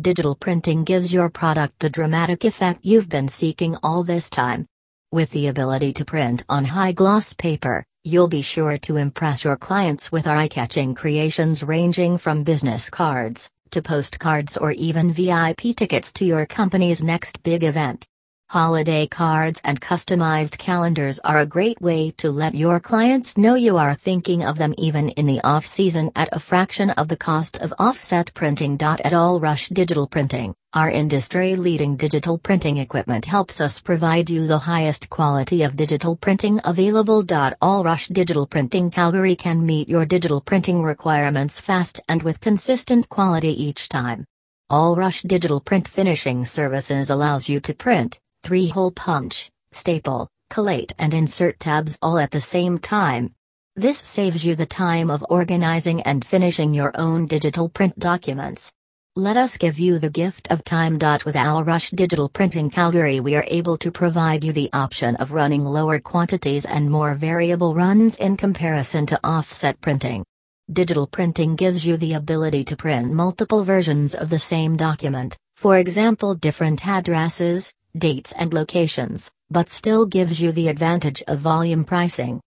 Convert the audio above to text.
Digital printing gives your product the dramatic effect you've been seeking all this time. With the ability to print on high gloss paper, you'll be sure to impress your clients with our eye catching creations ranging from business cards, to postcards, or even VIP tickets to your company's next big event. Holiday cards and customized calendars are a great way to let your clients know you are thinking of them even in the off season at a fraction of the cost of offset printing. At AllRush Digital Printing, our industry leading digital printing equipment helps us provide you the highest quality of digital printing available. AllRush Digital Printing Calgary can meet your digital printing requirements fast and with consistent quality each time. AllRush Digital Print Finishing Services allows you to print, three-hole punch, staple, collate and insert tabs all at the same time. This saves you the time of organizing and finishing your own digital print documents. Let us give you the gift of time. With AllRush Digital Printing Calgary, we are able to provide you the option of running lower quantities and more variable runs in comparison to offset printing. Digital printing gives you the ability to print multiple versions of the same document, for example, different addresses, dates and locations, but still gives you the advantage of volume pricing.